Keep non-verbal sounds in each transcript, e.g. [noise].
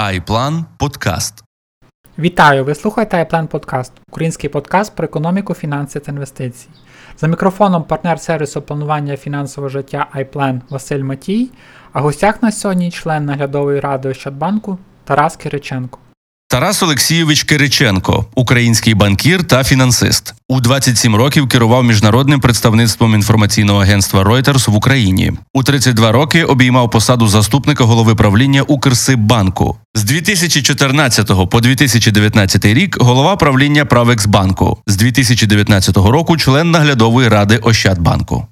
iPlan Подкаст. Вітаю! Ви слухаєте iPlan Подкаст, український подкаст про економіку, фінанси та інвестиції. За мікрофоном партнер сервісу планування фінансового життя iPlan Василь Матій, а гостях на сьогодні член наглядової ради Ощадбанку Тарас Кириченко. Тарас Олексійович Кириченко, український банкір та фінансист. У 27 років керував міжнародним представництвом інформаційного агентства Reuters в Україні. У 32 роки обіймав посаду заступника голови правління Укрсиббанку. З 2014 по 2019 рік голова правління Правексбанку. З 2019 року член наглядової ради Ощадбанку.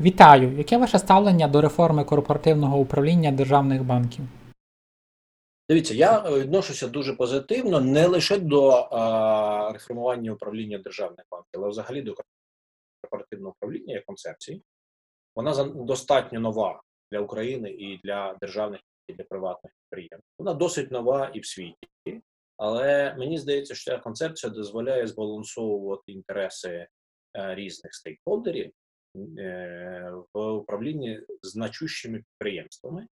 Вітаю! Яке ваше ставлення до реформи корпоративного управління державних банків? Дивіться, я е, відношуся дуже позитивно не лише до а, реформування управління державних банків, але взагалі до корпоративного управління як концепції. Вона достатньо нова для України і для державних і для приватних підприємств. Вона досить нова і в світі, але мені здається, що ця концепція дозволяє збалансовувати інтереси е, різних стейкхолдерів е, в управлінні значущими підприємствами.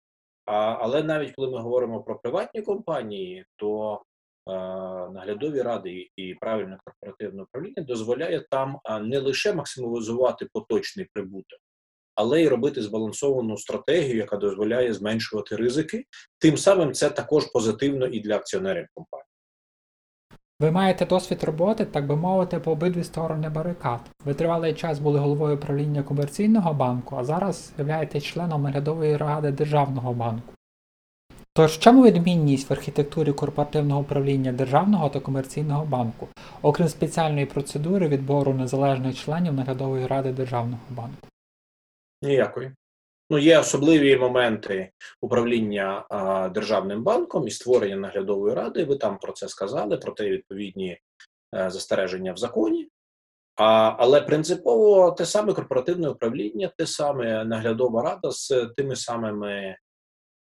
А, але навіть коли ми говоримо про приватні компанії, то е, наглядові ради і правильне корпоративне управління дозволяє там не лише максималізувати поточний прибуток, але й робити збалансовану стратегію, яка дозволяє зменшувати ризики. Тим самим це також позитивно і для акціонерів компанії. Ви маєте досвід роботи, так би мовити, по обидві сторони барикад. Ви тривалий час були головою правління комерційного банку, а зараз являєтесь членом наглядової ради державного банку. Тож, чому відмінність в архітектурі корпоративного управління державного та комерційного банку, окрім спеціальної процедури відбору незалежних членів наглядової ради державного банку? Ніякої. Ну, є особливі моменти управління а, державним банком і створення наглядової ради. Ви там про це сказали, про те відповідні е, застереження в законі. А, але принципово те саме корпоративне управління, те саме наглядова рада з тими самими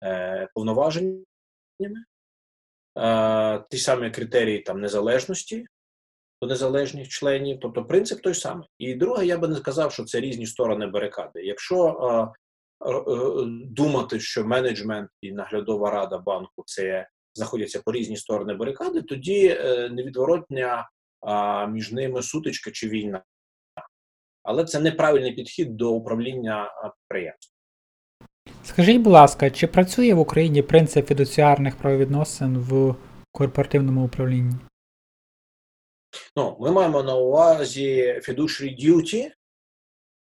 е, повноваженнями, е, ті самі критерії там незалежності до незалежних членів, тобто принцип той самий. І друге, я би не сказав, що це різні сторони барикади. Якщо е, думати, що менеджмент і наглядова рада банку це знаходяться по різні сторони барикади, тоді е, невідворотня між ними сутичка чи війна. Але це неправильний підхід до управління підприємством. Скажіть, будь ласка, чи працює в Україні принцип фідуціарних правовідносин в корпоративному управлінні? Ну, ми маємо на увазі fiduciary duty,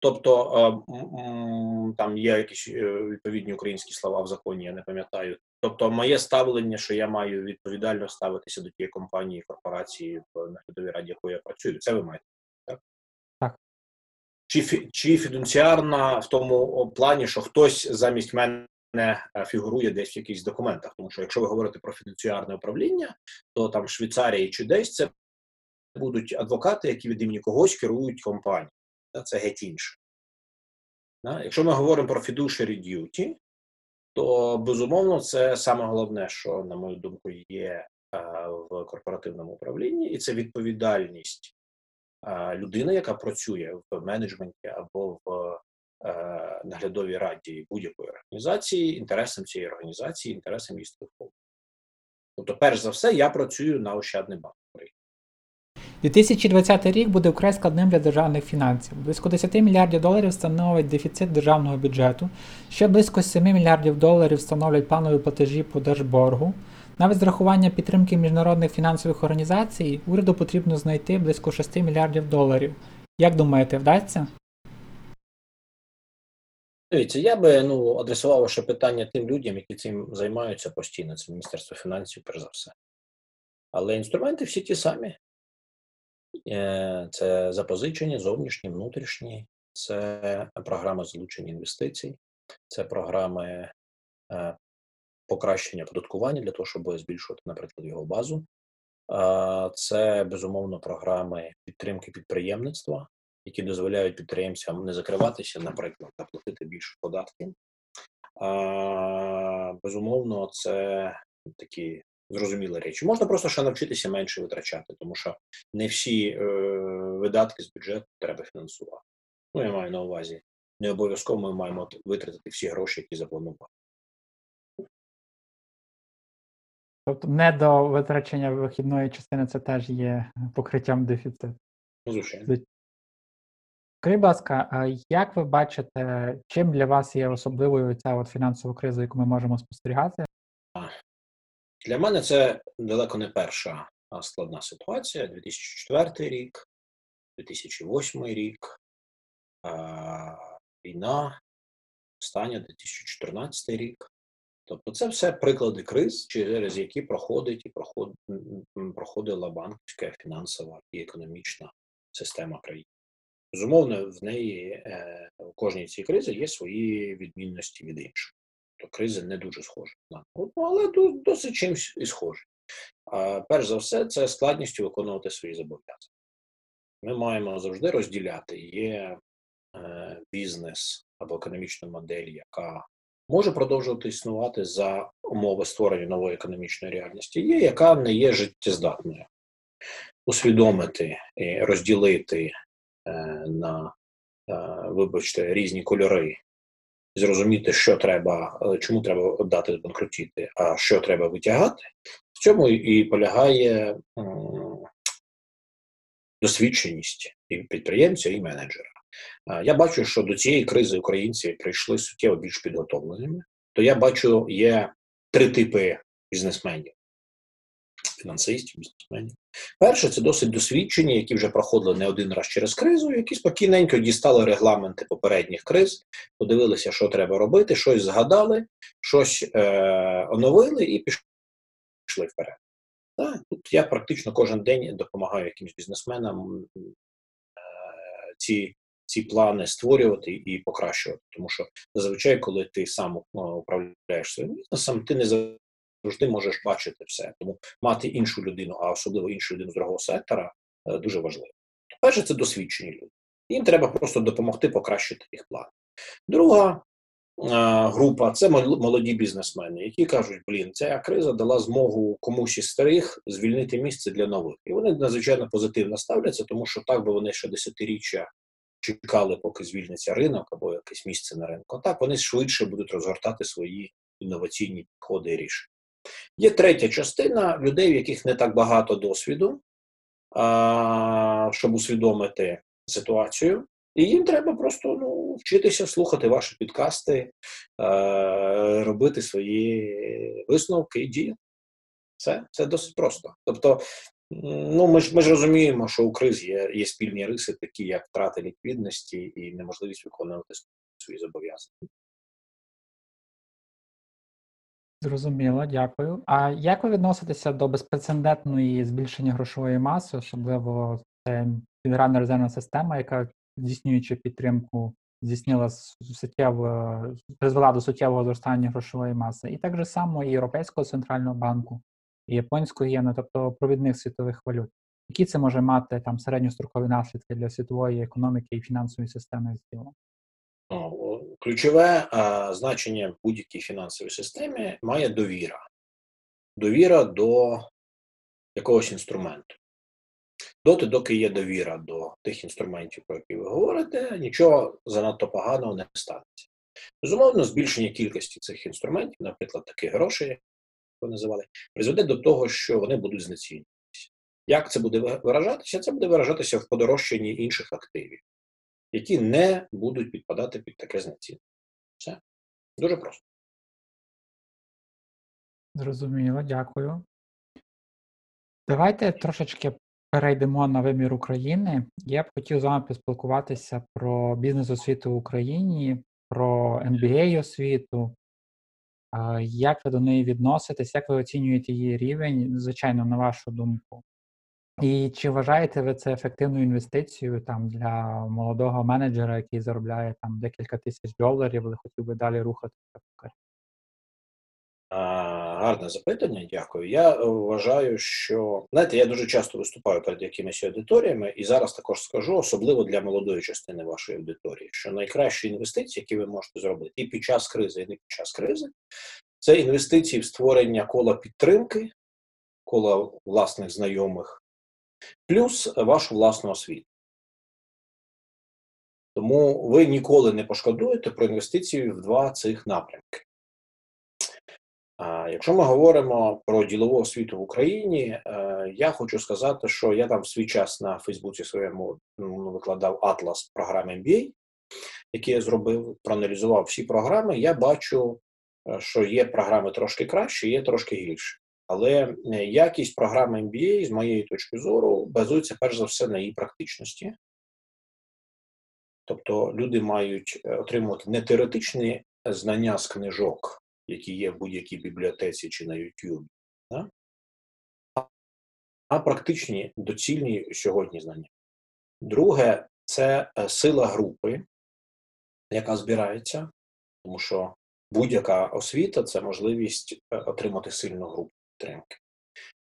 тобто е, там є якісь е, відповідні українські слова в законі, я не пам'ятаю. Тобто, моє ставлення, що я маю відповідально ставитися до тієї компанії, корпорації, в наглядовій раді, якою я працюю, це ви маєте. Так? Так. Чи, чи фіденціарна в тому плані, що хтось замість мене е, фігурує десь в якихось документах. Тому що якщо ви говорите про фіденціарне управління, то там в Швейцарії чи десь це будуть адвокати, які від імені когось керують компанією. Це геть інше. Якщо ми говоримо про fiduciary duty, то безумовно це саме головне, що, на мою думку, є е, в корпоративному управлінні, і це відповідальність е, людини, яка працює в менеджменті або в е, наглядовій раді будь-якої організації, інтересам цієї організації, інтересам її структури. Тобто, перш за все, я працюю на Ощадний банк. України. 2020 рік буде вкрай складним для державних фінансів. Близько 10 мільярдів доларів становить дефіцит державного бюджету, ще близько 7 мільярдів доларів становлять планові платежі по держборгу. Навіть з рахування підтримки міжнародних фінансових організацій уряду потрібно знайти близько 6 мільярдів доларів. Як думаєте, вдасться? Дивіться, я би ну адресував ваше питання тим людям, які цим займаються постійно. Це Міністерство фінансів, перш за все. Але інструменти всі ті самі. Е, Це запозичення, зовнішні, внутрішні, це програми залучення інвестицій, це програми е, покращення податкування для того, щоб збільшувати, наприклад, його базу. Е, Це безумовно програми підтримки підприємництва, які дозволяють підприємцям не закриватися, наприклад, а платити більше податків. Безумовно, це такі зрозумілі речі. Можна просто ще навчитися менше витрачати, тому що не всі е, видатки з бюджету треба фінансувати. Ну, я маю на увазі, не обов'язково ми маємо витратити всі гроші, які запланували. Тобто не до витрачення вихідної частини це теж є покриттям дефіциту. Ну, звичайно. Скажіть, будь ласка, як ви бачите, чим для вас є особливою ця от фінансова криза, яку ми можемо спостерігати? Для мене це далеко не перша складна ситуація. 2004 рік, 2008 рік, війна, остання 2014 рік. Тобто це все приклади криз, через які проходить і проходила банківська, фінансова і економічна система країни. Безумовно, в неї е, у кожній цій кризи є свої відмінності від інших. То кризи не дуже схожі на одну, але досить чимось і схожі. Перш за все, це складністю виконувати свої зобов'язання. Ми маємо завжди розділяти: є е, бізнес або економічна модель, яка може продовжувати існувати за умови створення нової економічної реальності, є, яка не є життєздатною. Усвідомити і розділити е, на, е, вибачте, різні кольори, зрозуміти, що треба, е, чому треба дати банкрутіти, а що треба витягати. В цьому і полягає досвідченість і підприємця, і менеджера. Я бачу, що до цієї кризи українці прийшли суттєво більш підготовленими. То я бачу, є три типи бізнесменів, фінансистів, бізнесменів. Перше, це досить досвідчені, які вже проходили не один раз через кризу, які спокійненько дістали регламенти попередніх криз, подивилися, що треба робити, щось згадали, щось е- оновили і пішли вперед. Так, тут я практично кожен день допомагаю якимось бізнесменам е- ці, ці плани створювати і покращувати. Тому що зазвичай, коли ти сам управляєш своїм бізнесом, ти не завжди можеш бачити все. Тому мати іншу людину, а особливо іншу людину з другого сектора, е, дуже важливо. Перше, це досвідчені люди. Їм треба просто допомогти покращити їх плани. Друга е, група це мол- молоді бізнесмени, які кажуть: блін, ця криза дала змогу комусь із старих звільнити місце для нових. І вони надзвичайно позитивно ставляться, тому що так би вони ще десятиріччя чекали, поки звільниться ринок або якесь місце на ринку. Так вони швидше будуть розгортати свої інноваційні підходи і рішення. Є третя частина людей, в яких не так багато досвіду, щоб усвідомити ситуацію. І їм треба просто ну, вчитися слухати ваші підкасти, е, робити свої висновки і діяти. Це, це досить просто. Тобто, ну ми ж ми ж розуміємо, що у криз є, є спільні риси, такі як втрати ліквідності і неможливість виконувати свої зобов'язання. Зрозуміло, дякую. А як ви відноситеся до безпрецедентної збільшення грошової маси, особливо це Федеральна резервна система, яка здійснюючи підтримку, здійснила суттєво, призвела до суттєвого зростання грошової маси, і так же само і Європейського центрального банку, і японської єни, тобто провідних світових валют. Які це може мати там середньострокові наслідки для світової економіки і фінансової системи? О, Ключове значення в будь-якій фінансовій системі має довіра. Довіра до якогось інструменту. Доти, доки є довіра до тих інструментів, про які ви говорите, нічого занадто поганого не станеться. Безумовно, збільшення кількості цих інструментів, наприклад, таких грошей, як ви називали, призведе до того, що вони будуть знецінюватися. Як це буде виражатися? Це буде виражатися в подорожчанні інших активів, які не будуть підпадати під таке знецінення. Все. Дуже просто. Зрозуміло, дякую. Давайте трошечки перейдемо на вимір України. Я б хотів з вами поспілкуватися про бізнес-освіту в Україні, про MBA освіту. Як ви до неї відноситесь, як ви оцінюєте її рівень, звичайно, на вашу думку? І чи вважаєте ви це ефективною інвестицією там для молодого менеджера, який заробляє там декілька тисяч доларів, але хотів би далі рухатися в кар'єрі? Гарне запитання, дякую. Я е, вважаю, що знаєте, я дуже часто виступаю перед якимись аудиторіями, і зараз також скажу, особливо для молодої частини вашої аудиторії, що найкращі інвестиції, які ви можете зробити і під час кризи, і не під час кризи, це інвестиції в створення кола підтримки, кола власних знайомих, плюс вашу власну освіту. Тому ви ніколи не пошкодуєте про інвестиції в два цих напрямки. Якщо ми говоримо про ділову освіту в Україні, е, я хочу сказати, що я там в свій час на Фейсбуці своєму ну, викладав атлас програм MBA, який я зробив, проаналізував всі програми. Я бачу, е, що є програми трошки кращі, є трошки гірші. Але е, якість програми MBA, з моєї точки зору, базується перш за все на її практичності. Тобто люди мають е, отримувати не теоретичні знання з книжок, які є в будь-якій бібліотеці чи на YouTube, да? а практичні доцільні сьогодні знання. Друге, це е, сила групи, яка збирається, тому що будь-яка освіта це можливість отримати сильну групу підтримки.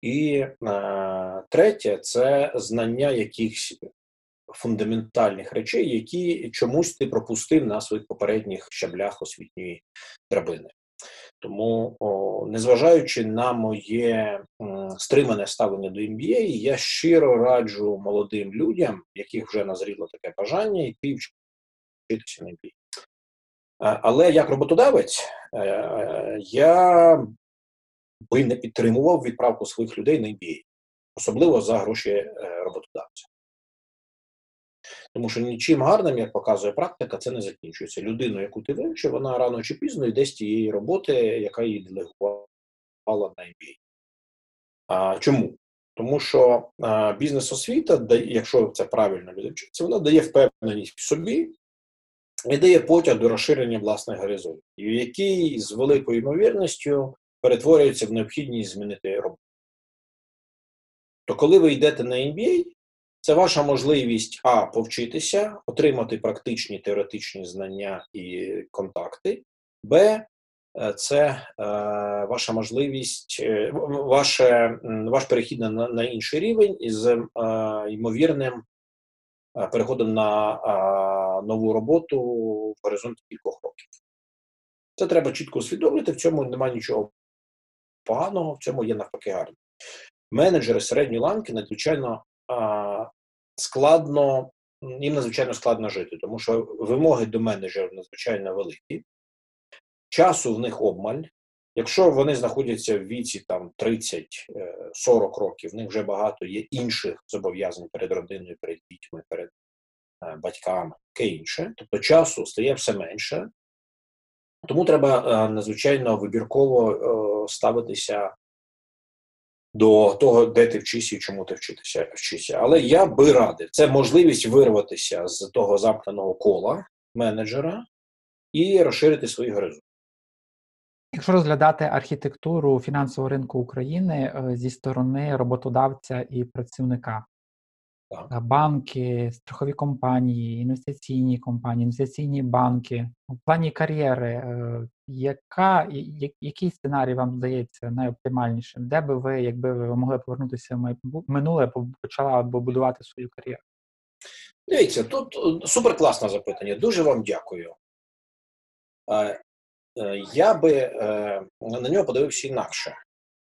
І е, третє це знання якихось фундаментальних речей, які чомусь ти пропустив на своїх попередніх щаблях освітньої драбини. Тому, о, незважаючи на моє м, стримане ставлення до MBA, я щиро раджу молодим людям, яких вже назріло таке бажання, йти вчитися на MBA. Але як роботодавець, е, я би не підтримував відправку своїх людей на MBA, особливо за гроші е, роботодавця. Тому що нічим гарним, як показує практика, це не закінчується. Людину, яку ти вивчив, вона рано чи пізно йде з тієї роботи, яка її делегувала на MBA. А, Чому? Тому що а, бізнес-освіта, якщо це правильно люди вона дає впевненість в собі і дає потяг до розширення власних горизонтів, який з великою ймовірністю перетворюється в необхідність змінити роботу. То коли ви йдете на MBA, це ваша можливість А. Повчитися, отримати практичні теоретичні знання і контакти. Б. Е, це е, ваша можливість, е, ваше, ваш перехід на, на інший рівень із е, ймовірним е, переходом на нову роботу в горизонті кількох років. Це треба чітко усвідомити, в цьому немає нічого поганого, в цьому є навпаки гарно. Менеджери середньої ланки надзвичайно складно, їм надзвичайно складно жити, тому що вимоги до менеджерів надзвичайно великі, часу в них обмаль. Якщо вони знаходяться в віці там 30-40 е, років, в них вже багато є інших зобов'язань перед родиною, перед дітьми, перед е, батьками, таке інше. Тобто часу стає все менше. Тому треба е, надзвичайно вибірково ставитися до того, де ти вчишся і чому ти вчитися вчишся. Але я би радив це можливість вирватися з того замкненого кола менеджера і розширити свої горизонти. Якщо розглядати архітектуру фінансового ринку України е, зі сторони роботодавця і працівника, так. Е, банки, страхові компанії, інвестиційні компанії, інвестиційні банки. У плані кар'єри, е, яка, який сценарій вам здається найоптимальнішим? Де би ви, якби ви могли повернутися в минуле, почала б будувати свою кар'єру? Дивіться, тут супер класне запитання. Дуже вам дякую. Я би на нього подивився інакше.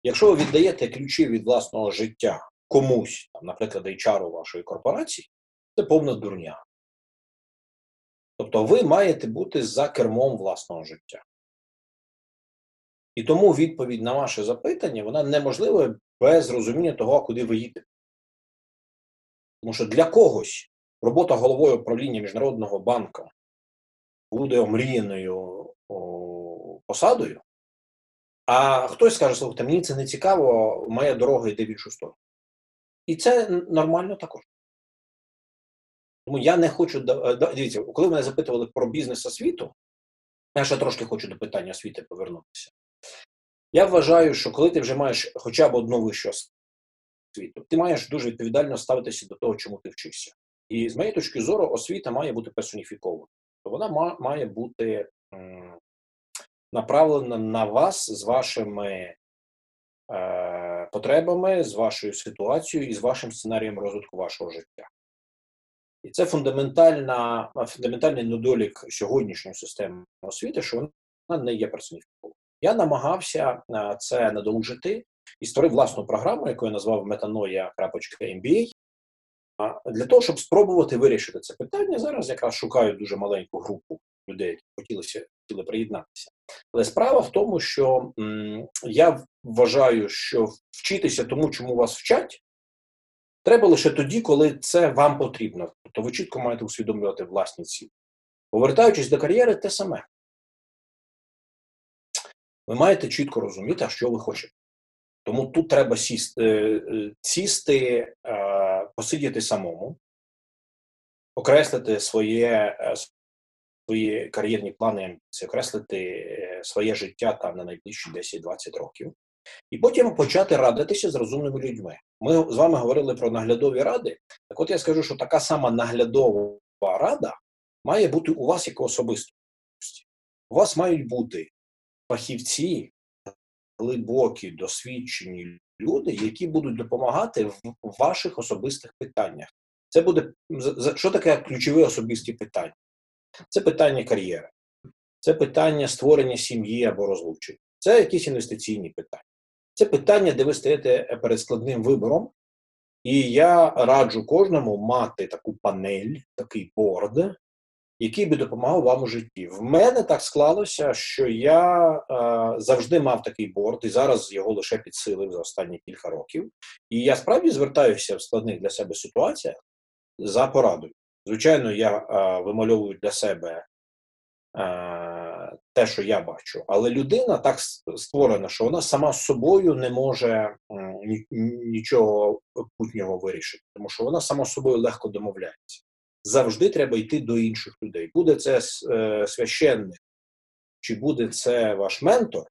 Якщо ви віддаєте ключі від власного життя комусь, там, наприклад, HR вашої корпорації, це повна дурня. Тобто ви маєте бути за кермом власного життя. І тому відповідь на ваше запитання вона неможлива без розуміння того, куди ви їдете. Тому що для когось робота головою управління Міжнародного банку буде омріяною посадою, а хтось скаже, слухайте, мені це не цікаво, моя дорога йде в іншу сторону. І це нормально також. Тому я не хочу е, дивіться, коли мене запитували про бізнес освіту, я ще трошки хочу до питання освіти повернутися. Я вважаю, що коли ти вже маєш хоча б одну вищу освіту, ти маєш дуже відповідально ставитися до того, чому ти вчишся. І з моєї точки зору, освіта має бути персоніфікована. Вона має бути направлена на вас з вашими е, потребами, з вашою ситуацією і з вашим сценарієм розвитку вашого життя. І це фундаментальна, фундаментальний недолік сьогоднішньої системи освіти, що вона не є персоніфікованою. Я намагався е, це надолужити і створив власну програму, яку я назвав metanoia.mba, для того, щоб спробувати вирішити це питання. Зараз якраз шукаю дуже маленьку групу людей, які хотілося хотіли приєднатися. Але справа в тому, що я вважаю, що вчитися тому, чому вас вчать, треба лише тоді, коли це вам потрібно. Тобто ви чітко маєте усвідомлювати власні цілі. Повертаючись до кар'єри, те саме. Ви маєте чітко розуміти, що ви хочете. Тому тут треба сісти, е, е, сісти е, посидіти самому, окреслити своє, свої кар'єрні плани, амбіції, окреслити е, своє життя там на найближчі 10-20 років, і потім почати радитися з розумними людьми. Ми з вами говорили про наглядові ради. Так от я скажу, що така сама наглядова рада має бути у вас як особистості. У вас мають бути фахівці, глибокі, досвідчені люди, які будуть допомагати в ваших особистих питаннях. Це буде що таке ключові особисті питання? Це питання кар'єри, це питання створення сім'ї або розлучення, це якісь інвестиційні питання. Це питання, де ви стаєте перед складним вибором. І я раджу кожному мати таку панель, такий борд, який би допомагав вам у житті. В мене так склалося, що я е, завжди мав такий борд, і зараз його лише підсилив за останні кілька років. І я справді звертаюся в складних для себе ситуаціях за порадою. Звичайно, я е, вимальовую для себе е, те, що я бачу, але людина так створена, що вона сама з собою не може нічого путнього вирішити, тому що вона сама з собою легко домовляється завжди треба йти до інших людей. Буде це е, священник, чи буде це ваш ментор,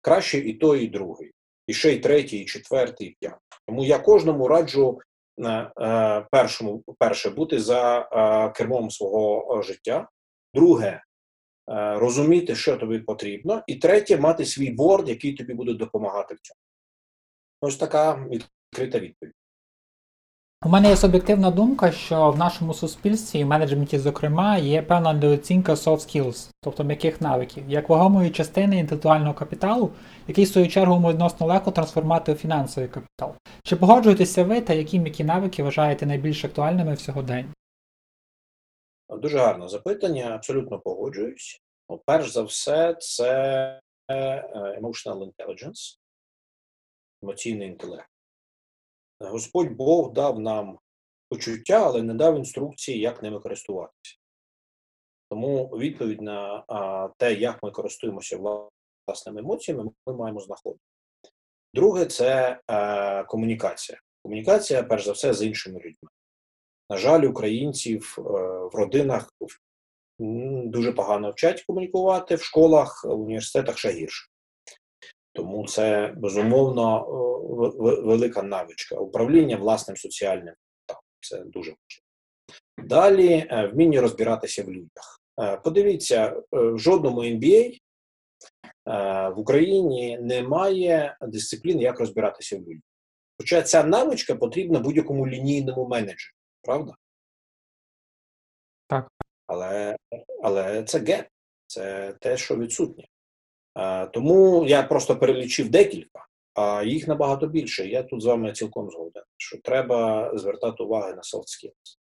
краще і той, і другий, і ще й третій, і четвертий, і п'ятий. Тому я кожному раджу першому, перше, бути за е, кермом свого е, життя. Друге, е, розуміти, що тобі потрібно, і третє, мати свій борд, який тобі буде допомагати в цьому. Ось така відкрита відповідь. У мене є суб'єктивна думка, що в нашому суспільстві, в менеджменті, зокрема, є певна недооцінка soft skills, тобто м'яких навиків, як вагомої частини інтелектуального капіталу, який в свою чергу відносно легко трансформувати у фінансовий капітал. Чи погоджуєтеся ви та які м'які навики вважаєте найбільш актуальними в сьогодення? Дуже гарне запитання, абсолютно погоджуюсь. Ну, перш за все, це е, emotional intelligence, емоційний інтелект. Господь Бог дав нам почуття, але не дав інструкції, як ними користуватися. Тому відповідь на а, те, як ми користуємося власними емоціями, ми маємо знаходити. Друге це е, комунікація. Комунікація, перш за все, з іншими людьми. На жаль, українців е, в родинах дуже погано вчать комунікувати, в школах, в університетах ще гірше. Тому це безумовно е, велика навичка. Управління власним соціальним капіталом. Це дуже важливо. Далі е, вміння розбиратися в людях. Е, Подивіться, в жодному MBA в Україні немає дисципліни, як розбиратися в людях. Хоча ця навичка потрібна будь-якому лінійному менеджеру, правда? Так. Але, але це геп, це те, що відсутнє. А, тому я просто перелічив декілька, а їх набагато більше. Я тут з вами цілком згоден, що треба звертати увагу на soft skills.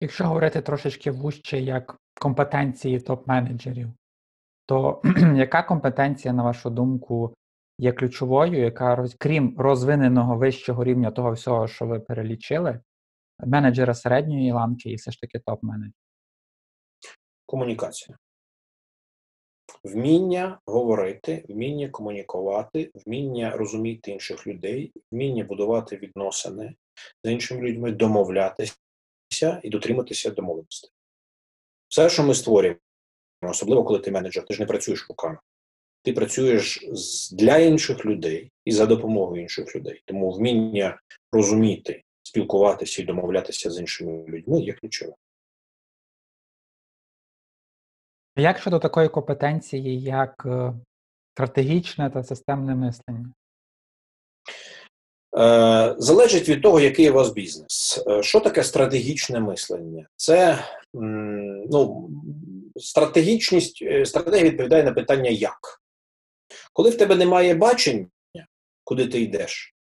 Якщо говорити трошечки вужче як компетенції топ-менеджерів, то [clears throat] яка компетенція, на вашу думку, є ключовою, яка крім розвиненого вищого рівня того всього, що ви перелічили, менеджера середньої ланки і все ж таки топ-менеджера? Комунікація. Вміння говорити, вміння комунікувати, вміння розуміти інших людей, вміння будувати відносини з іншими людьми, домовлятися і дотриматися домовленостей. Все, що ми створюємо, особливо коли ти менеджер, ти ж не працюєш руками. Ти працюєш для інших людей і за допомогою інших людей. Тому вміння розуміти, спілкуватися і домовлятися з іншими людьми є ключовим. Як щодо такої компетенції, як е, стратегічне та системне мислення? Е, залежить від того, який у вас бізнес. Е, Що таке стратегічне мислення? Це ну, стратегічність, стратегія відповідає на питання як. Коли в тебе немає бачення, куди ти йдеш,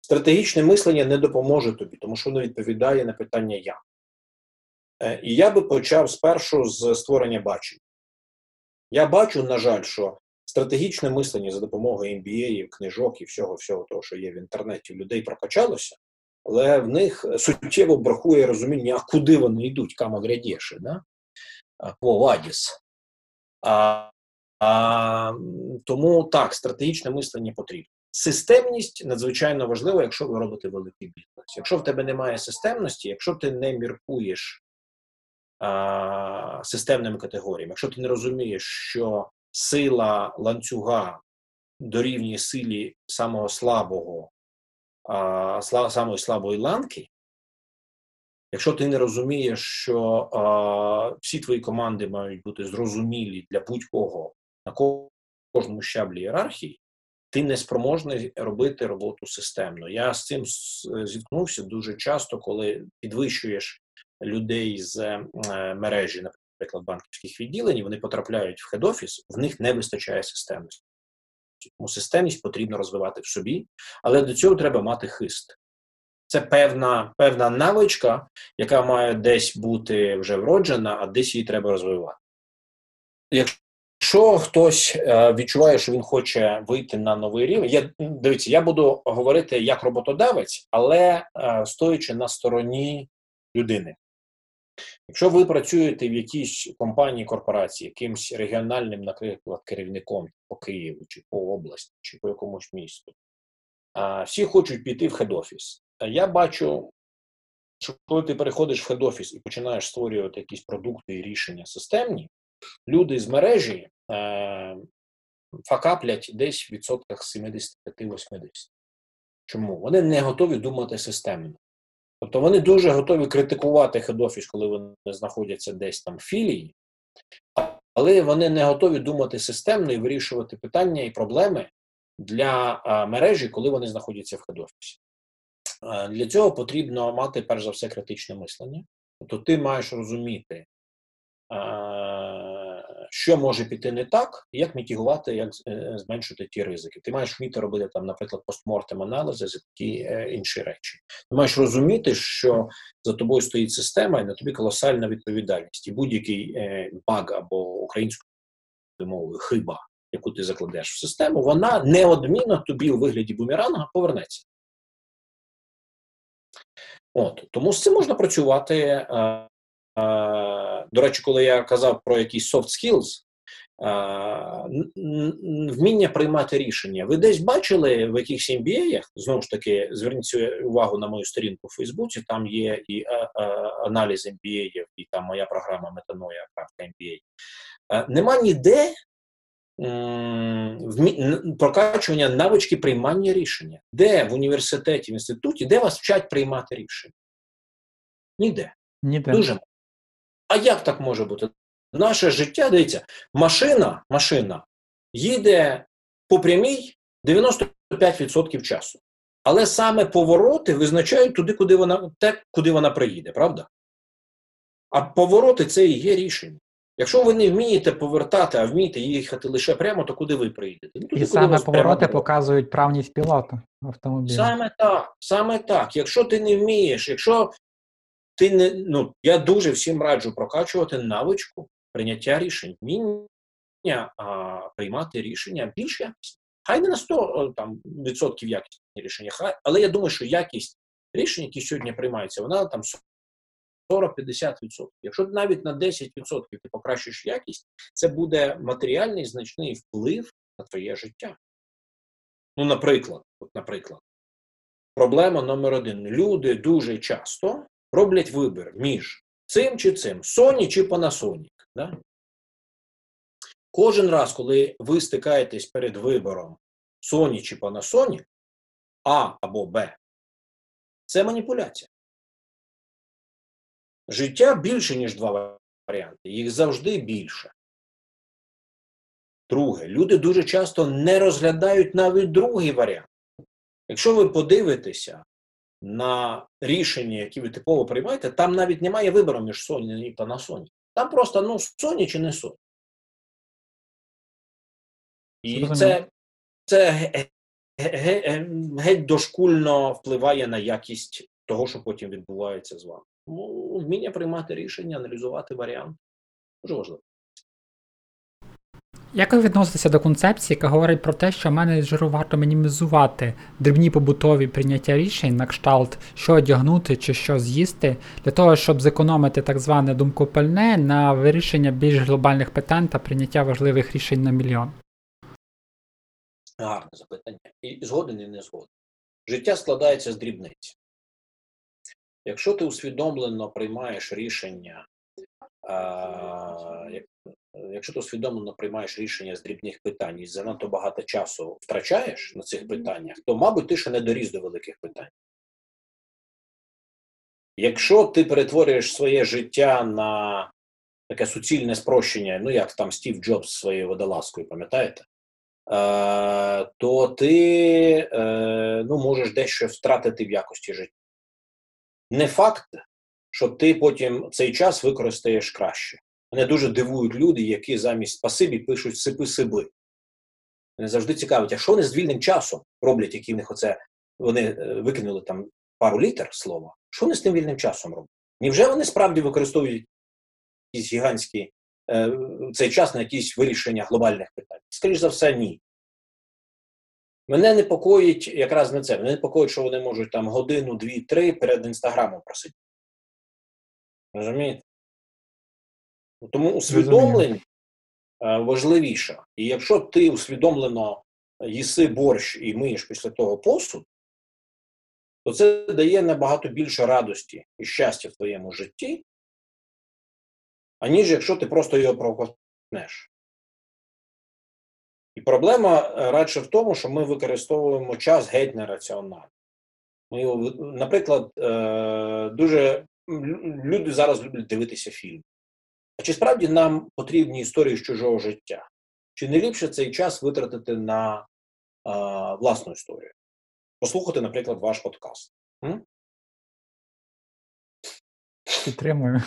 стратегічне мислення не допоможе тобі, тому що воно відповідає на питання як. Е, І я би почав спершу з створення бачення. Я бачу, на жаль, що стратегічне мислення за допомогою MBA, книжок і всього, всього того, що є в інтернеті, людей прокачалося, але в них суттєво бракує розуміння, а куди вони йдуть, кама грядєше, да? По Вадіс. А, а, тому так, стратегічне мислення потрібно. Системність надзвичайно важлива, якщо ви робите великий бізнес. Якщо в тебе немає системності, якщо ти не міркуєш системними категоріями, якщо ти не розумієш, що сила ланцюга дорівнює силі самого слабого, а, самої слабої ланки, якщо ти не розумієш, що а, всі твої команди мають бути зрозумілі для будь-кого на кожному щаблі ієрархії, ти не спроможний робити роботу системно. Я з цим зіткнувся дуже часто, коли підвищуєш людей з е, мережі, наприклад, банківських відділень, вони потрапляють в хед-офіс, в них не вистачає системності. Тому системність потрібно розвивати в собі, але до цього треба мати хист. Це певна певна навичка, яка має десь бути вже вроджена, а десь її треба розвивати. Якщо хтось е, відчуває, що він хоче вийти на новий рівень, я дивіться, я буду говорити як роботодавець, але е, стоячи на стороні людини. Якщо ви працюєте в якійсь компанії корпорації, якимсь регіональним, наприклад, керівником по Києву, чи по області, чи по якомусь місту, всі хочуть піти в хед-офіс. Я бачу, що коли ти переходиш в хед-офіс і починаєш створювати якісь продукти і рішення системні, люди з мережі факаплять десь в відсотках 75-80. Чому? Вони не готові думати системно. Тобто вони дуже готові критикувати хед-офіс, коли вони знаходяться десь там в філії, але вони не готові думати системно і вирішувати питання і проблеми для мережі, коли вони знаходяться в хед-офісі. Для цього потрібно мати перш за все критичне мислення. Тобто ти маєш розуміти, що може піти не так, як мітігувати, як е, зменшити ті ризики. Ти маєш вміти робити там, наприклад, постмортем аналізи за такі е, інші речі. Ти маєш розуміти, що за тобою стоїть система, і на тобі колосальна відповідальність. І будь-який е, баг або українською мовою хиба, яку ти закладеш в систему, вона неодмінно тобі у вигляді бумеранга повернеться. От Тому з цим можна працювати. До речі, коли я казав про якісь soft skills, вміння приймати рішення. Ви десь бачили в якихось MBA, знову ж таки, зверніть увагу на мою сторінку в Фейсбуці, там є і аналіз MBA, і там моя програма Метаноя карта MBA. Нема ніде прокачування навички приймання рішення. Де в університеті, в інституті, де вас вчать приймати рішення? Ніде. Ніде. Дуже мало. А як так може бути? Наше життя, дивіться, машина машина їде по прямій 95% часу. Але саме повороти визначають туди, куди вона те, куди вона приїде, правда? А повороти це і є рішення. Якщо ви не вмієте повертати, а вмієте їхати лише прямо, то куди ви приїдете? Ну, туди, і саме повороти показують правність пілота автомобіля. Саме так, саме так. Якщо ти не вмієш, якщо ти не ну я дуже всім раджу прокачувати навичку прийняття рішень, вміння а, приймати рішення більш якісні. Хай не на 100 там, відсотків якісні рішення, хай, але я думаю, що якість рішень, які сьогодні приймаються, вона там 40-50%. Якщо навіть на 10% ти покращиш якість, це буде матеріальний значний вплив на твоє життя. Ну, наприклад, от, наприклад, проблема номер один. Люди дуже часто роблять вибір між цим чи цим, Sony чи Panasonic. Да? Кожен раз, коли ви стикаєтесь перед вибором Sony чи Panasonic, А або Б, це маніпуляція. Життя більше, ніж два варіанти, їх завжди більше. Друге, люди дуже часто не розглядають навіть другий варіант. Якщо ви подивитеся на рішення, які ви типово приймаєте, там навіть немає вибору між Sony і Panasonic. Там просто ну, Sony чи не Sony. І це це геть дошкульно впливає на якість того, що потім відбувається з вами. Тому вміння приймати рішення, аналізувати варіанти. Дуже важливо. Як ви відноситеся до концепції, яка говорить про те, що менеджеру варто мінімізувати дрібні побутові прийняття рішень на кшталт, що одягнути чи що з'їсти, для того, щоб зекономити так зване думкопальне на вирішення більш глобальних питань та прийняття важливих рішень на мільйон? Гарне запитання. І згоден і не згоден. Життя складається з дрібниць. Якщо ти усвідомлено приймаєш рішення, якщо ти усвідомлено приймаєш рішення з дрібних питань і занадто багато часу втрачаєш на цих питаннях, то, мабуть, ти ще не доріс до великих питань. Якщо ти перетворюєш своє життя на таке суцільне спрощення, ну як там Стів Джобс своєю водолазкою, пам'ятаєте? Е, то ти е, ну, можеш дещо втратити в якості життя. Не факт, що ти потім цей час використаєш краще. Мене дуже дивують люди, які замість спасибі пишуть сипи сиби. Мене завжди цікавить, а що вони з вільним часом роблять, які в них оце вони е, викинули там пару літер слова. Що вони з тим вільним часом роблять? Невже вони справді використовують якісь гігантські е, цей час на якісь вирішення глобальних питань? Скоріше за все, ні. Мене непокоїть якраз не це. Мене непокоїть, що вони можуть там годину, дві, три перед інстаграмом просидіти. Розумієте? Тому усвідомлень е, важливіше. І якщо ти усвідомлено їси борщ і миєш після того посуд, то це дає набагато більше радості і щастя в твоєму житті, аніж якщо ти просто його проковтнеш. І проблема е, радше в тому, що ми використовуємо час геть нераціонально. Ми, його наприклад, е, дуже люди зараз люблять дивитися фільми. А чи справді нам потрібні історії з чужого життя? Чи не ліпше цей час витратити на е, власну історію? Послухати, наприклад, ваш подкаст. М? Підтримую.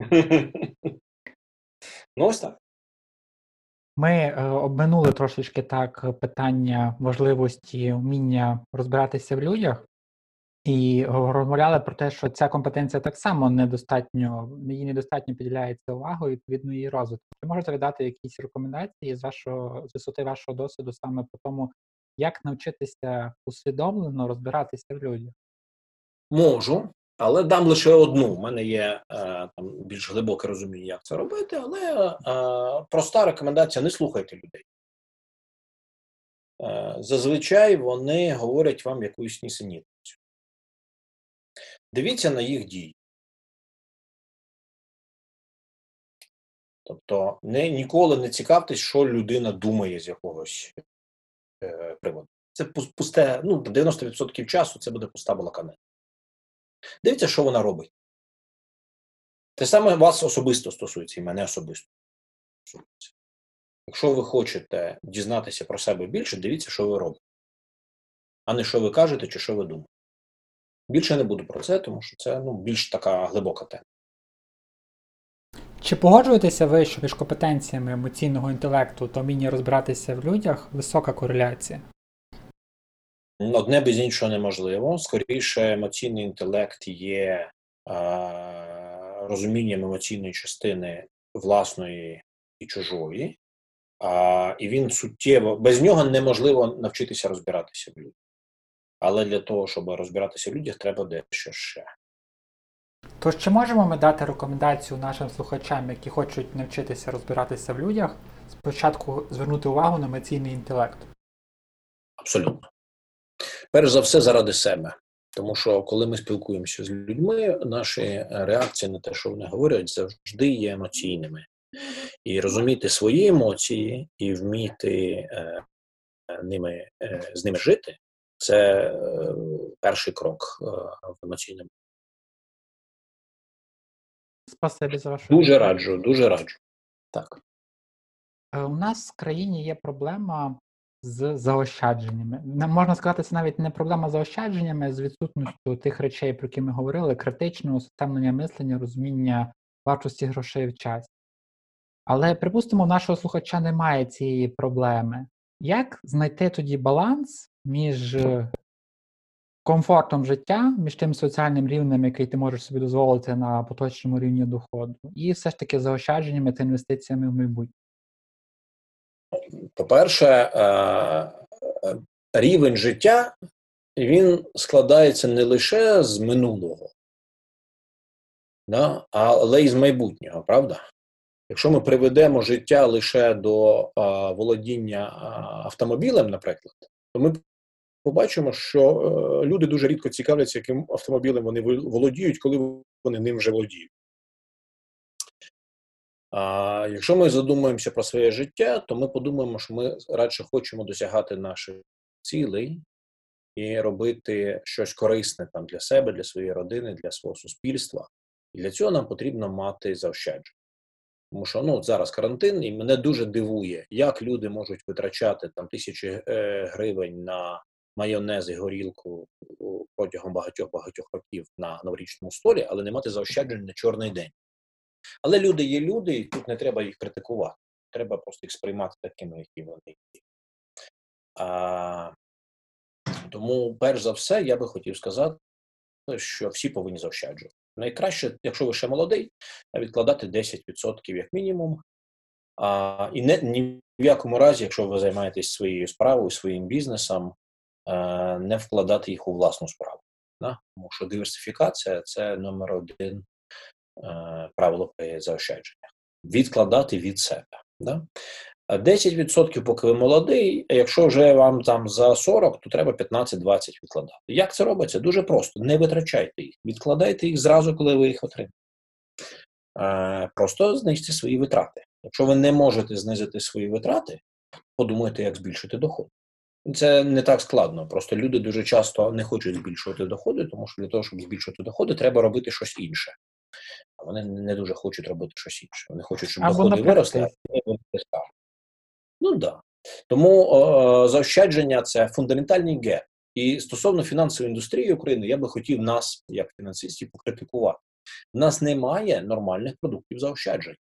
[laughs] ну, ось так. Ми е, обминули трошечки так питання важливості вміння розбиратися в людях, і розмовляли про те, що ця компетенція так само недостатньо, їй недостатньо піділяється увагу, і відповідно її розвитку. Чи можете дати якісь рекомендації з вашого з висоти вашого досвіду саме по тому, як навчитися усвідомлено розбиратися в людях? Можу, але дам лише одну. У мене є е, там більш глибоке розуміння, як це робити, але е, проста рекомендація: не слухайте людей. Е, зазвичай вони говорять вам якусь нісенітницю. Дивіться на їх дії. Тобто не, ніколи не цікавтесь, що людина думає з якогось е, приводу. Це пусте, ну, 90% часу це буде пуста балаканина. Дивіться, що вона робить. Те саме вас особисто стосується і мене особисто стосується. Якщо ви хочете дізнатися про себе більше, дивіться, що ви робите, а не що ви кажете чи що ви думаєте. Більше не буду про це, тому що це ну, більш така глибока тема. Чи погоджуєтеся ви, що між компетенціями емоційного інтелекту та вміння розбиратися в людях висока кореляція? Одне без іншого неможливо. Скоріше, емоційний інтелект є е, розумінням емоційної частини власної і чужої, а, і він суттєво без нього неможливо навчитися розбиратися в людях. Але для того, щоб розбиратися в людях, треба дещо ще. Тож чи можемо ми дати рекомендацію нашим слухачам, які хочуть навчитися розбиратися в людях, спочатку звернути увагу на емоційний інтелект? Абсолютно. Перш за все, заради себе. Тому що коли ми спілкуємося з людьми, наші реакції на те, що вони говорять, завжди є емоційними. І розуміти свої емоції і вміти е, ними, е, з ними жити це е, перший крок е, в емоційному. Спасибі за вашу Дуже раджу, дуже раджу. Так. Е, У нас в країні є проблема з заощадженнями. Можна сказати, це навіть не проблема з заощадженнями, а з відсутністю тих речей, про які ми говорили: критичного усистемлення мислення, розуміння вартості грошей в часі. Але припустимо, у нашого слухача немає цієї проблеми. Як знайти тоді баланс між е, комфортом життя, між тим соціальним рівнем, який ти можеш собі дозволити на поточному рівні доходу, і все ж таки заощадженнями та інвестиціями в майбутнє. По-перше, е, е, рівень життя він складається не лише з минулого, але й з майбутнього, правда? Якщо ми приведемо життя лише до а, володіння а, автомобілем, наприклад, то ми побачимо, що е, люди дуже рідко цікавляться, яким автомобілем вони володіють, коли вони ним вже володіють. А якщо ми задумаємося про своє життя, то ми подумаємо, що ми радше хочемо досягати наших цілей і робити щось корисне там для себе, для своєї родини, для свого суспільства. І для цього нам потрібно мати заощадження. Тому що ну, зараз карантин, і мене дуже дивує, як люди можуть витрачати там тисячі е, гривень на майонез і горілку протягом багатьох-багатьох років на новорічному столі, але не мати заощаджень на чорний день. Але люди є люди, і тут не треба їх критикувати. Треба просто їх сприймати такими, які вони є. А, Тому, перш за все, я би хотів сказати, що всі повинні заощаджувати. Найкраще, якщо ви ще молодий, відкладати 10% як мінімум. А, І не, ні в якому разі, якщо ви займаєтесь своєю справою, своїм бізнесом, а, не вкладати їх у власну справу. Да? Тому що диверсифікація це номер один а, правило при заощадженнях. Відкладати від себе. Да? 10% поки ви молодий, а якщо вже вам там за 40, то треба 15-20 відкладати. Як це робиться? Дуже просто. Не витрачайте їх. Відкладайте їх зразу, коли ви їх отримаєте. Просто знизьте свої витрати. Якщо ви не можете знизити свої витрати, подумайте, як збільшити доход. Це не так складно. Просто люди дуже часто не хочуть збільшувати доходи, тому що для того, щоб збільшувати доходи, треба робити щось інше. А вони не дуже хочуть робити щось інше. Вони хочуть, щоб Або доходи виросли, а не виросли. Ну. Да. Тому о, заощадження це фундаментальний геп. І стосовно фінансової індустрії України, я би хотів нас, як фінансистів, покритикувати. У нас немає нормальних продуктів заощаджень.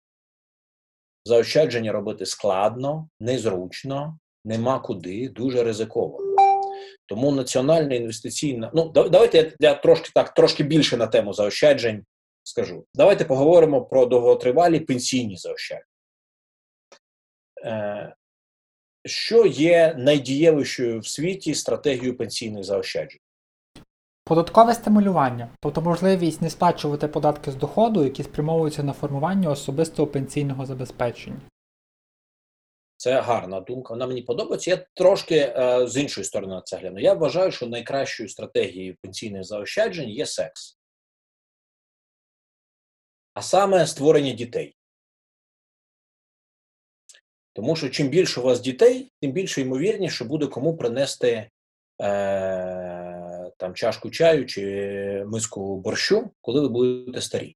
Заощадження робити складно, незручно, нема куди, дуже ризиковано. Тому національна інвестиційна. Ну, давайте я, я трошки так, трошки більше на тему заощаджень скажу. Давайте поговоримо про довготривалі пенсійні заощадження. Е, що є найдієвішою в світі стратегією пенсійних заощаджень? Податкове стимулювання, тобто можливість не сплачувати податки з доходу, які спрямовуються на формування особистого пенсійного забезпечення. Це гарна думка. Вона мені подобається. Я трошки е, з іншої сторони на це гляну. Я вважаю, що найкращою стратегією пенсійних заощаджень є секс. А саме створення дітей. Тому що чим більше у вас дітей, тим більше ймовірніше, що буде кому принести е, там чашку чаю чи миску борщу, коли ви будете старі.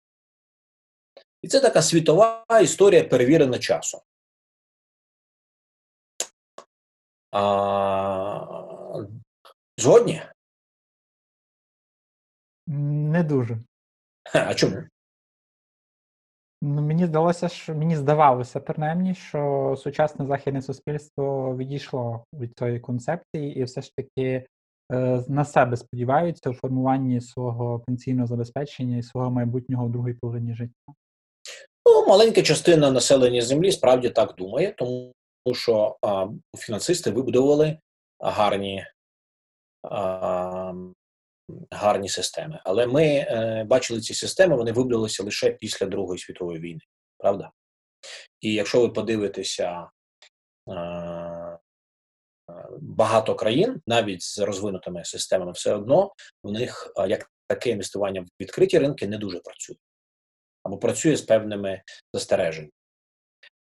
І це така світова історія перевірена часом. А, Згодні? Не дуже. А чому? Ну, мені здалося, що мені здавалося принаймні, що сучасне західне суспільство відійшло від цієї концепції і все ж таки е, на себе сподіваються у формуванні свого пенсійного забезпечення і свого майбутнього в другій половині життя. Ну, маленька частина населення землі справді так думає, тому що а, фінансисти вибудовували гарні а, гарні системи. Але ми е, бачили ці системи, вони вибудувалися лише після Другої світової війни, правда? І якщо ви подивитеся е, е, багато країн, навіть з розвинутими системами, все одно в них як таке інвестування в відкриті ринки не дуже працює або працює з певними застереженнями.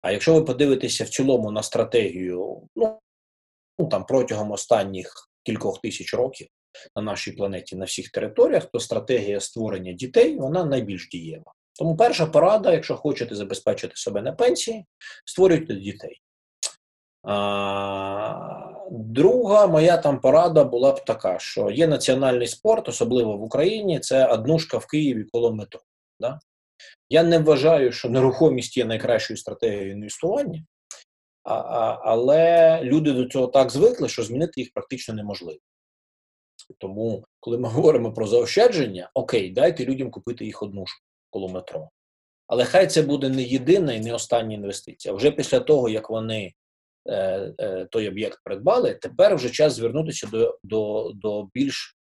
А якщо ви подивитеся в цілому на стратегію, ну там протягом останніх кількох тисяч років, на нашій планеті на всіх територіях, то стратегія створення дітей вона найбільш дієва. Тому перша порада, якщо хочете забезпечити себе на пенсії, створюйте дітей. А, Друга моя там порада була б така, що є національний спорт, особливо в Україні, це однушка в Києві коло метро. Да? Я не вважаю, що нерухомість є найкращою стратегією інвестування, а, а, але люди до цього так звикли, що змінити їх практично неможливо. Тому, коли ми [laughs] говоримо про заощадження, окей, дайте людям купити їх однушку коло метро. Але хай це буде не єдина і не остання інвестиція. Вже після того, як вони е, е, той об'єкт придбали, тепер вже час звернутися до, до, до більш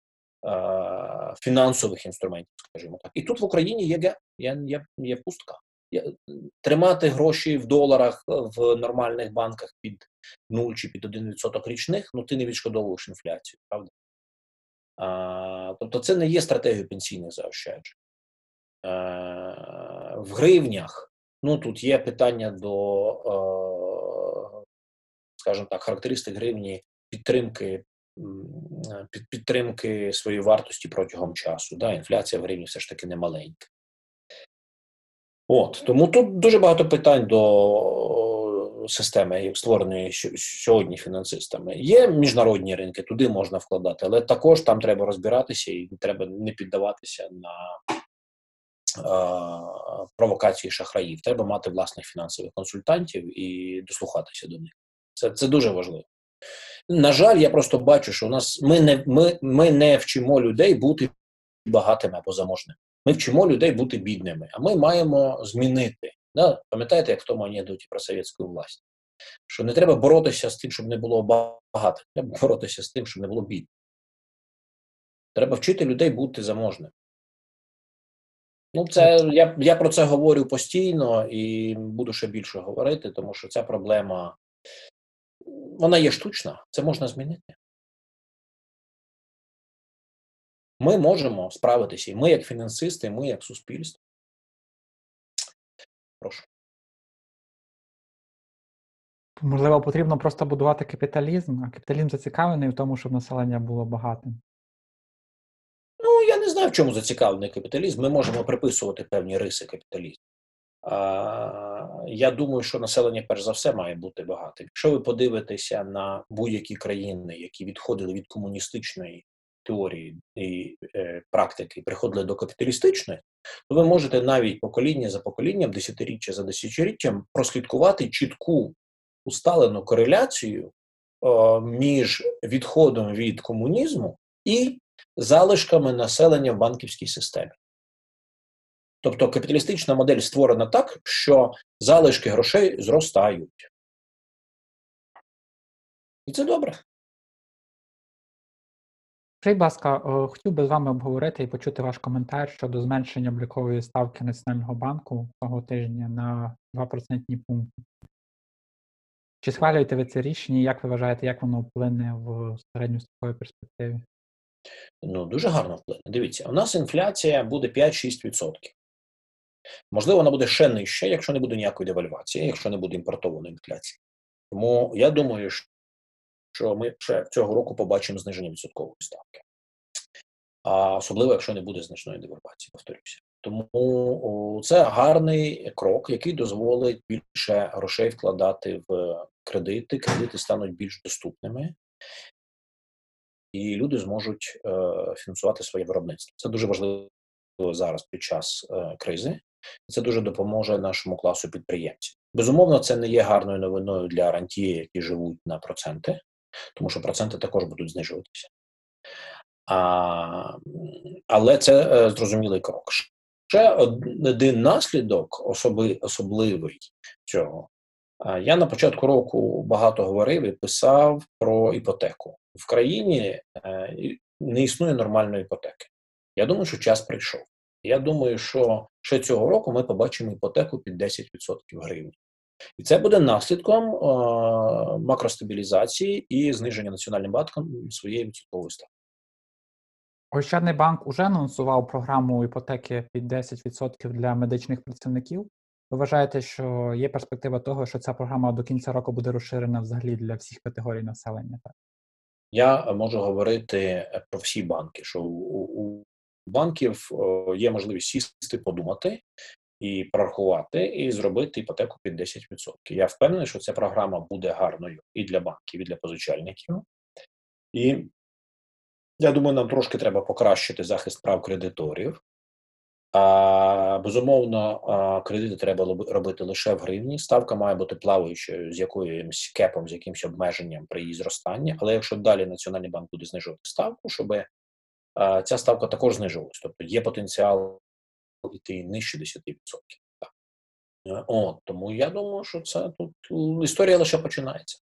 е, фінансових інструментів, скажімо так. І тут в Україні є, ге- є, є, є пустка. Є- Тримати гроші в доларах е, в нормальних банках під 0 чи під 1% річних, ну ти не відшкодовуєш інфляцію, правда? Тобто це не є стратегією пенсійних заощаджень. Е, в гривнях, ну тут є питання до, е, скажімо так, характеристик гривні підтримки, під, підтримки своєї вартості протягом часу. Да? Інфляція в гривні все ж таки не маленька. От, тому тут дуже багато питань до системи, створеної сьогодні фінансистами. Є міжнародні ринки, туди можна вкладати, але також там треба розбиратися і треба не піддаватися на е, провокації шахраїв. Треба мати власних фінансових консультантів і дослухатися до них. Це, це дуже важливо. На жаль, я просто бачу, що у нас ми не, ми, ми не вчимо людей бути багатими або заможними. Ми вчимо людей бути бідними, а ми маємо змінити. Да? Пам'ятаєте, як в тому анекдоті про совєтську власть? Що не треба боротися з тим, щоб не було багато, треба боротися з тим, щоб не було бідно. Треба вчити людей бути заможними. Ну, це я, я про це говорю постійно і буду ще більше говорити, тому що ця проблема вона є штучна, це можна змінити. Ми можемо справитися, і ми, як фінансисти, і ми як суспільство. Прошу. Можливо, потрібно просто будувати капіталізм, а капіталізм зацікавлений в тому, щоб населення було багатим. Ну, я не знаю, в чому зацікавлений капіталізм. Ми можемо приписувати певні риси капіталізму. А, я думаю, що населення, перш за все, має бути багатим. Якщо ви подивитеся на будь-які країни, які відходили від комуністичної теорії і е, практики, приходили до капіталістичної, то ви можете навіть покоління за поколінням, десятиріччя за десятиріччям прослідкувати чітку усталену кореляцію е, між відходом від комунізму і залишками населення в банківській системі. Тобто капіталістична модель створена так, що залишки грошей зростають. І це добре. Скажіть, будь ласка, е, хотів би з вами обговорити і почути ваш коментар щодо зменшення облікової ставки Національного банку цього тижня на 2% пункти. Чи схвалюєте ви це рішення? Як ви вважаєте, як воно вплине в середньостроковій перспективі? Ну, дуже гарно вплине. Дивіться, у нас інфляція буде 5-6%. Можливо, вона буде ще нижча, якщо не буде ніякої девальвації, якщо не буде імпортованої інфляції. Тому я думаю, що ми ще цього року побачимо зниження відсоткової ставки. А особливо, якщо не буде значної девальвації, повторюся. Тому це гарний крок, який дозволить більше грошей вкладати в кредити. Кредити стануть більш доступними, і люди зможуть е, фінансувати своє виробництво. Це дуже важливо зараз під час е, кризи. Це дуже допоможе нашому класу підприємців. Безумовно, це не є гарною новиною для рантіє, які живуть на проценти, тому що проценти також будуть знижуватися. А, але це е, зрозумілий крок. Ще один наслідок особи, особливий цього. Я на початку року багато говорив і писав про іпотеку. В країні е, не існує нормальної іпотеки. Я думаю, що час прийшов. Я думаю, що ще цього року ми побачимо іпотеку під 10% гривень. І це буде наслідком макростабілізації і зниження національним банком своєї відсоткової ставки. Ощадний банк уже анонсував програму іпотеки під 10% для медичних працівників. Ви вважаєте, що є перспектива того, що ця програма до кінця року буде розширена взагалі для всіх категорій населення? Так? Я можу говорити про всі банки, що у, у банків е, є можливість сісти, подумати і прорахувати, і зробити іпотеку під 10%. Я впевнений, що ця програма буде гарною і для банків, і для позичальників. І я думаю, нам трошки треба покращити захист прав кредиторів. А, безумовно, кредити треба робити лише в гривні. Ставка має бути плаваючою з якоюсь кепом, з якимось обмеженням при її зростанні. Але якщо далі Національний банк буде знижувати ставку, щоб ця ставка також знижувалась. Тобто є потенціал йти нижче 10%. Так. Е, От, тому я думаю, що це тут історія лише починається.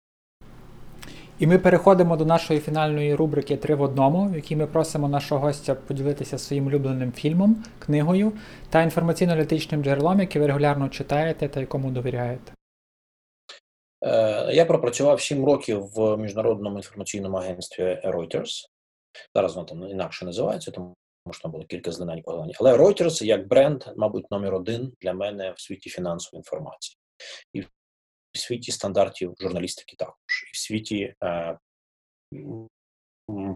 І ми переходимо до нашої фінальної рубрики Три в одному, в якій ми просимо нашого гостя поділитися своїм улюбленим фільмом, книгою та інформаційно-аналітичним джерелом, яке ви регулярно читаєте та якому довіряєте. Е, Я пропрацював 7 років в міжнародному інформаційному агентстві Reuters. Зараз воно там інакше називається, тому що там було кілька злинань погані. Але Reuters як бренд, мабуть, номер один для мене в світі фінансової інформації. І в світі стандартів журналістики також, і в світі е,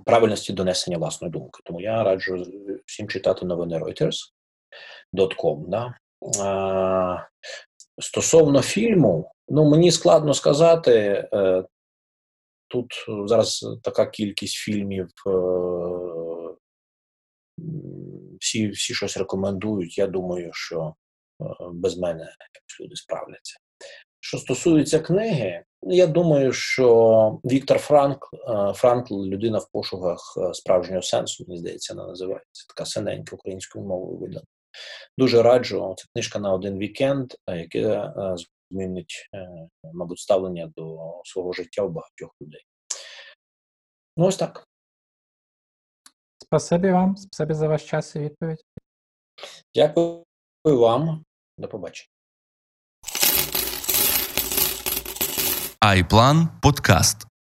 правильності донесення власної думки. Тому я раджу всім читати новини Reuters.com. Да? Е, Стосовно фільму, ну мені складно сказати. Е, тут зараз така кількість фільмів, е, всі, всі щось рекомендують. Я думаю, що е, без мене якось люди справляться. Що стосується книги, я думаю, що Віктор Франк, е, Франкл людина в пошуках е, справжнього сенсу, мені здається, вона називається така синенька українською мовою видана. Дуже раджу. Це книжка на один вікенд, е, змінить, мабуть, ставлення до свого життя у багатьох людей. Ну, ось так. Спасибі вам, спасибі за ваш час і відповідь. Дякую вам. До побачення. Айплан Подкаст.